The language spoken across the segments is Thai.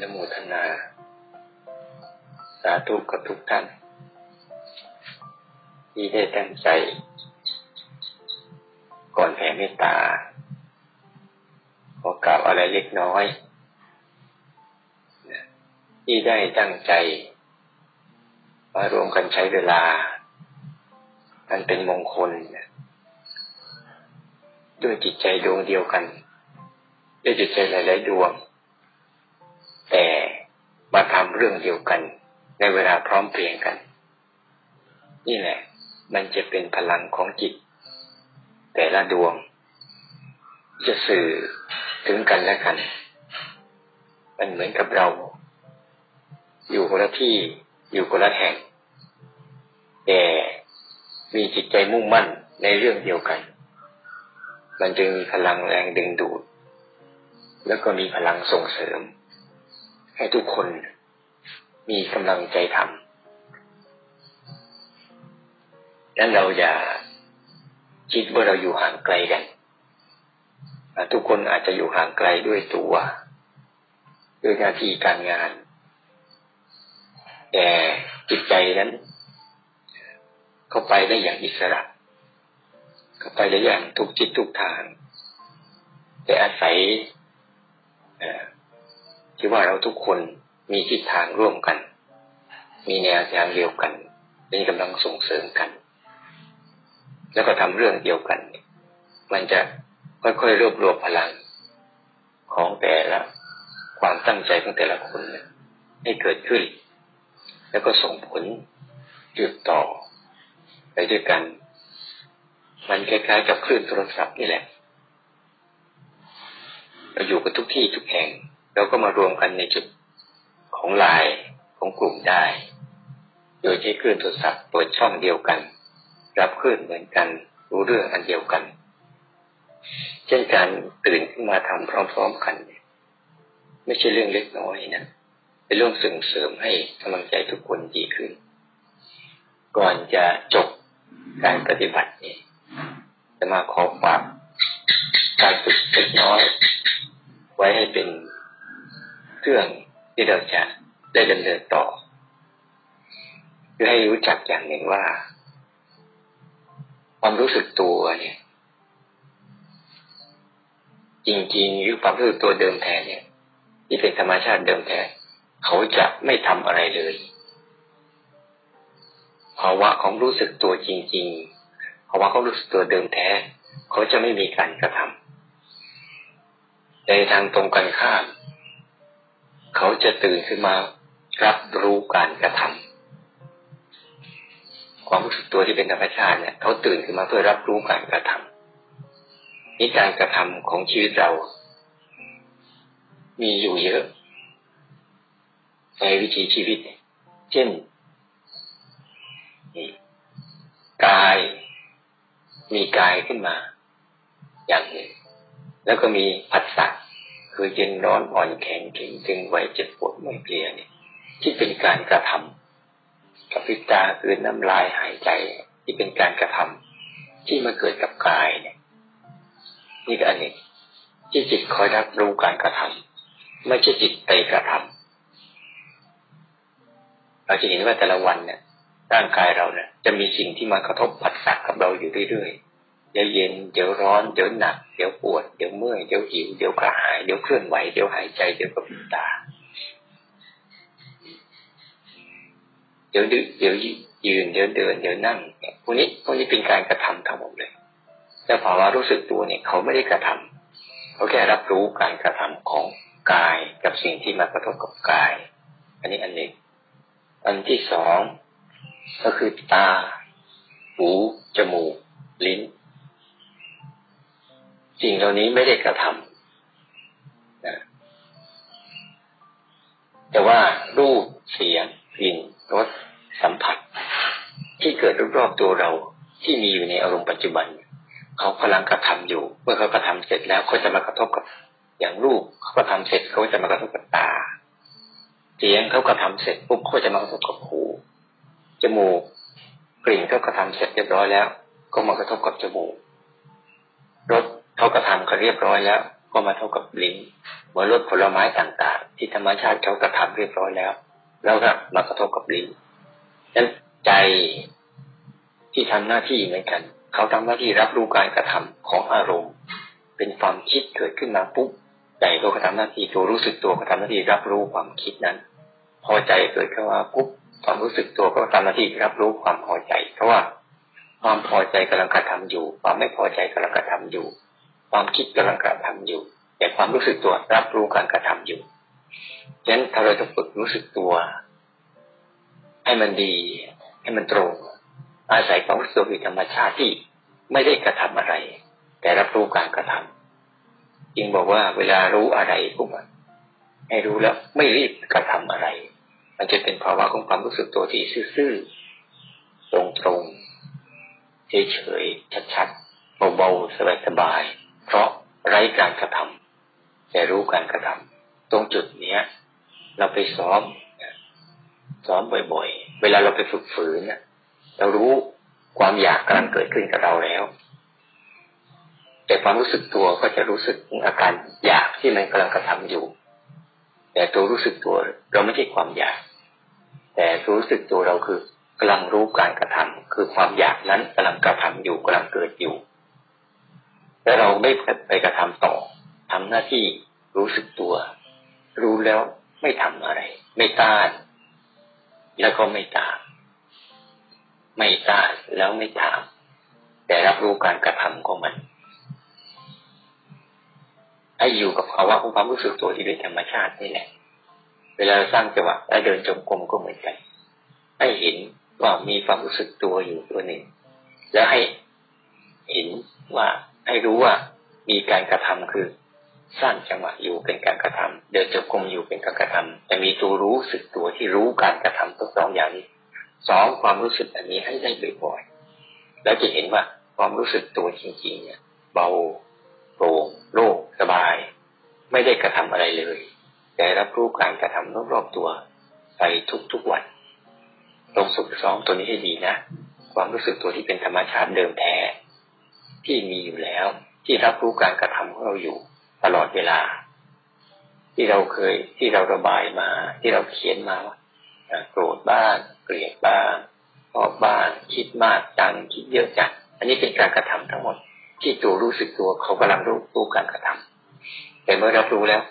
นโมทนา สาธุกับทุกท่าน ที่ได้ตั้งใจ ก่อนแผ่เมตตาขอกล่าวอะไรเล็กน้อย ที่ได้ตั้งใจมารวมกันใช้เวลา อันเป็นมงคล ด้วยจิตใจดวงเดียวกัน ด้วยจิตใจหลาย ๆ ดวง แต่มาทำเรื่องเดียวกัน ในเวลาพร้อมเพรียงกัน นี่แหละ มันจะเป็นพลังของจิต แต่ละดวง จะสื่อถึงกันและกัน มันเหมือนกับเรา อยู่คนละที่อยู่คนละแห่ง แต่มีจิตใจมุ่งมั่นในเรื่องเดียวกัน มันจึงมีพลังแรงดึงดูด แล้วก็มีพลังส่งเสริม ให้ทุกคนมีกำลังใจทำนั้นเราอย่าคิดว่าเราอยู่ห่างไกลกัน ทุกคนอาจจะอยู่ห่างไกลด้วยตัว ด้วยหน้าที่การงาน แต่จิตใจนั้น เข้าไปได้อย่างอิสระ เข้าไปได้อย่างทุกจิตทุกทาง แต่อาศัย ที่ว่าเราทุกคนมีทิศทางร่วมกัน มีแนวทางเดียวกันมีกำลังส่งเสริมกัน แล้วก็ทำเรื่องเดียวกัน มันจะค่อยๆรวบรวมพลังของแต่ละความตั้งใจของแต่ละคนให้เกิดขึ้น แล้วก็ส่งผลจุดต่อ ไปด้วยกัน มันคล้ายๆกับคลื่นโทรศัพท์นี่แหละเราอยู่กันทุกที่ทุกแห่ง เราก็มารวมกันในจุดของลายของกลุ่มได้ โดยใช้คลื่นโทรศัพท์เปิดช่องเดียวกัน รับคลื่นเหมือนกัน รู้เรื่องอันเดียวกัน เช่นการตื่นขึ้นมาทำพร้อม ๆกันไม่ใช่เรื่องเล็กน้อยนะเป็นเรื่องส่งเสริมให้กำลังใจทุกคนดีขึ้น ก่อนจะจบการปฏิบัตินี่จะมาขอฝากการฝึกเล็กน้อย ไว้ให้เป็น เครื่องที่เราจะได้ดำเนินต่อเพื่อให้รู้จักอย่างหนึ่งว่า ความรู้สึกตัวเนี่ย จริงๆหรือความรู้สึกตัวเดิมแท้เนี่ย ที่เป็นธรรมชาติเดิมแท้เขาจะไม่ทำอะไรเลยภาวะของรู้สึกตัวจริง ๆภาวะของรู้สึกตัวเดิมแท้ เขาจะไม่มีการกระทำในทางตรงกันข้าม เขาจะตื่นขึ้นมารับรู้การกระทำความรู้สึกตัวที่เป็นธรรมชาติเนี่ยเขาตื่นขึ้นมาเพื่อรับรู้การกระทำนี่การกระทำของชีวิตเรา มีอยู่เยอะ ในวิถีชีวิต เช่นกายมีกายขึ้นมา อย่างหนึ่ง แล้วก็มีผัสสะ คือเย็นร้อนอ่อนแข็งเข็งตึงไหวเจ็บปวดเมื่อยเพลียเนี่ยที่เป็นการกระทำกับพิตาคือน้ำลายหายใจที่เป็นการกระทำที่มาเกิดกับกายเนี่ย นี่ก็อันนี้ที่จิตคอยรับรู้การกระทำไม่ใช่จิตไปกระทำเราจะเห็นว่าแต่ละวันเนี่ยร่างกายเราเนี่ยจะมีสิ่งที่มากระทบผัสสะกับเราอยู่เรื่อย เดี๋ยวเย็น เดี๋ยวร้อน เดี๋ยวหนัก เดี๋ยวปวด เดี๋ยวเมื่อย เดี๋ยวหิว เดี๋ยวกระหาย เดี๋ยวเคลื่อนไหว เดี๋ยวหายใจ เดี๋ยวกระพริบตา เดี๋ยวดึเดี๋ยวยืน เดี๋ยวเดิน เดี๋ยวนั่งพวกนี้พวกนี้เป็นการกระทำทั้งหมดเลย แต่ภาวะรู้สึกตัวเนี่ยเขาไม่ได้กระทำเขาแค่รับรู้การกระทำของกายกับสิ่งที่มากระทบกับกาย อันนี้อันหนึ่ง อันที่สองก็คือตา หู จมูก ลิ้น สิ่งเหล่านี้ไม่ได้กระทำนะแต่ว่ารูปเสียงกลิ่นรสสัมผัส ที่เกิดรอบๆตัวเราที่มีอยู่ในอารมณ์ปัจจุบัน เขากำลังกระทำอยู่ เมื่อเขากระทาเสร็จแล้วเขาจะมากระทบกับ อย่างรูปเขากระทาเสร็จเขาจะมากระทบกับตา เสียงเขากระทาเสร็จปุ๊บเขาจะมากระทบกับหูจมูกกลิ่นเขากระทาเสร็จเรียบร้อยแล้ว ก็มากระทบกับจมูกรส เขากระทำเขาเรียบร้อยแล้ว ก็มาเท่ากับลิ้นเหมือนรสผลไม้ต่างๆ ที่ธรรมชาติเขากระทำเรียบร้อยแล้ว แล้วก็มากระทบกับลิ้นนั้นใจที่ทำหน้าที่เหมือนกัน เขาทำหน้าที่รับรู้การกระทำของอารมณ์ เป็นความคิดเกิดขึ้นมาปุ๊บใจก็ทำหน้าที่ตัวรู้สึกตัวก็ทำหน้าที่รับรู้ความคิดนั้น พอใจเกิดขึ้นมาปุ๊บความรู้สึกตัวก็ทำหน้าที่รับรู้ความพอใจ เพราะว่าความพอใจกำลังกระทำอยู่ ความไม่พอใจกำลังกระทำอยู่ ความคิดกำลังกระทำอยู่ แต่ความรู้สึกตัวรับรู้การกระทำอยู่ฉะนั้นถ้าเราจะฝึกรู้สึกตัว ให้มันดี ให้มันตรง อาศัยความรู้สึกธรรมชาติที่ไม่ได้กระทำอะไร แต่รับรู้การกระทำจึงบอกว่าเวลารู้อะไรพวกมันให้รู้แล้วไม่รีบกระทำอะไร มันจะเป็นภาวะของความรู้สึกตัวที่ซื่อๆตรงๆเฉยๆชัดๆเบาๆสบายๆ เพราะไร้การกระทำแต่รู้การกระทำตรงจุดเนี้ย เราไปซ้อมซ้อมบ่อยๆ เวลาเราไปฝึกฝืนเรารู้ความอยากกำลังเกิดขึ้นกับเราแล้ว แต่ความรู้สึกตัวก็จะรู้สึกอาการอยากที่มันกำลังกระทำอยู่ แต่ตัวรู้สึกตัวเราไม่ใช่ความอยาก แต่ตัวรู้สึกตัวเราคือกำลังรู้การกระทำคือความอยากนั้นกำลังกระทำอยู่กำลังเกิดอยู่ แ้วเราไม่ไปกระทำต่อทำหน้าที่รู้สึกตัว รู้แล้วไม่ทำอะไร ไม่ต้าน แล้วก็ไม่ตาม ไม่ต้านแล้วไม่ถาม แต่รับรู้การกระทำของมันให้อยู่กับภาวะของความรู้สึกตัวที่เป็นธรรมชาตินี่แหละ เวลาสร้างจังหวะและเดินจงกรมก็เหมือนกัน ให้เห็นว่ามีความรู้สึกตัวอยู่ตัวหนึ่ง แล้วให้เห็นว่า ให้รู้ว่ามีการกระทำคือสร้างจังหวะอยู่เป็นการกระทำเดินจงกรมอยู่เป็นการกระทำจะมีตัวรู้สึกตัวที่รู้การกระทำทั้งสองอย่างนี้สองความรู้สึกอันนี้ให้ได้บ่อยๆแล้วจะเห็นว่าความรู้สึกตัวจริงๆเนี่ย เบาโปร่งโล่งสบาย ไม่ได้กระทำอะไรเลย แต่รับรู้การกระทำรอบๆตัวไปทุกๆวันลงสุกซ้อมตัวนี้ให้ดีนะ ความรู้สึกตัวที่เป็นธรรมชาติเดิมแท้ ที่มีอยู่แล้ว ที่รับรู้การกระทำของเราอยู่ตลอดเวลา ที่เราเคยที่เราระบายมา ที่เราเขียนมาว่าโกรธบ้างเกลียดบ้างชอบบ้างคิดมากจังคิดเยอะจังอันนี้เป็นการกระทำทั้งหมด ที่ตัวรู้สึกตัวเขากำลังรู้รู้การกระทำแต่เมื่อรับรู้แล้ว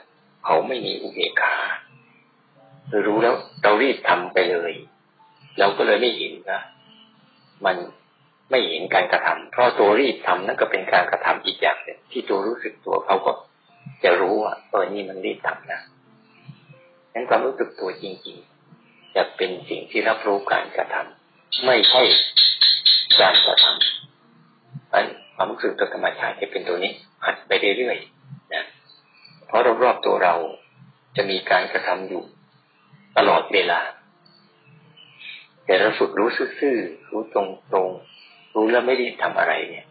เขาไม่มีอุเบกขารู้แล้วเรารีบทำไปเลย เราก็เลยไม่เห็นนะมัน ไม่เห็นการกระทำเพราะตัวรีบทำนั่นก็เป็นการกระทำอีกอย่างหนึ่งที่ตัวรู้สึกตัวเขาก็จะรู้ว่าเออนี่มันรีบทำนะนั้นความรู้สึกตัวจริง ๆ จะเป็นสิ่งที่รับรู้การกระทำไม่ใช่การกระทำอันความรู้สึกตัวธรรมชาติจะเป็นตัวนี้หัดไปเรื่อยๆนะเพราะรอบๆตัวเราจะมีการกระทำอยู่ ตลอดเวลา แต่เราฝึกรู้ซื่อๆรู้ตรงๆ แล้วไม่ได้ทำอะไรเนี่ย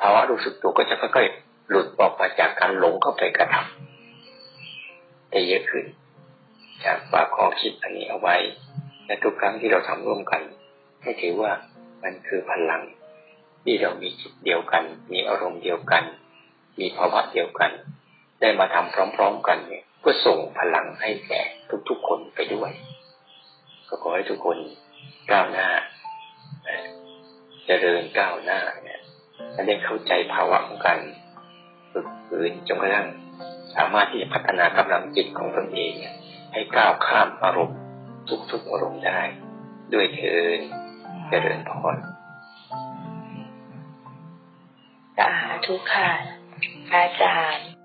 ภาวะรู้สึกตัวก็จะค่อยๆหลุดออกมาจากการหลงเข้าไปกระทำได้เยอะขึ้นจากฝากขอคิดอันนี้เอาไว้ และทุกครั้งที่เราทำร่วมกัน ให้ถือว่ามันคือพลัง ที่เรามีจิตเดียวกัน มีอารมณ์เดียวกัน มีภาวะเดียวกัน ได้มาทำพร้อม ๆ กันเนี่ยก็ส่งพลังให้แก่ทุกๆคนไปด้วย ก็ขอให้ทุกคนก้าวหน้า เจริญก้าวหน้าเนี่ยได้เข้าใจภาวะของการฝึกฝืนจนกระทั่งสามารถที่จะพัฒนากำลังจิตของตนเองให้ก้าวข้ามอารมณ์ทุกๆอารมณ์ได้ ด้วยเทินเจริญพรสาธุค่ะอาจารย์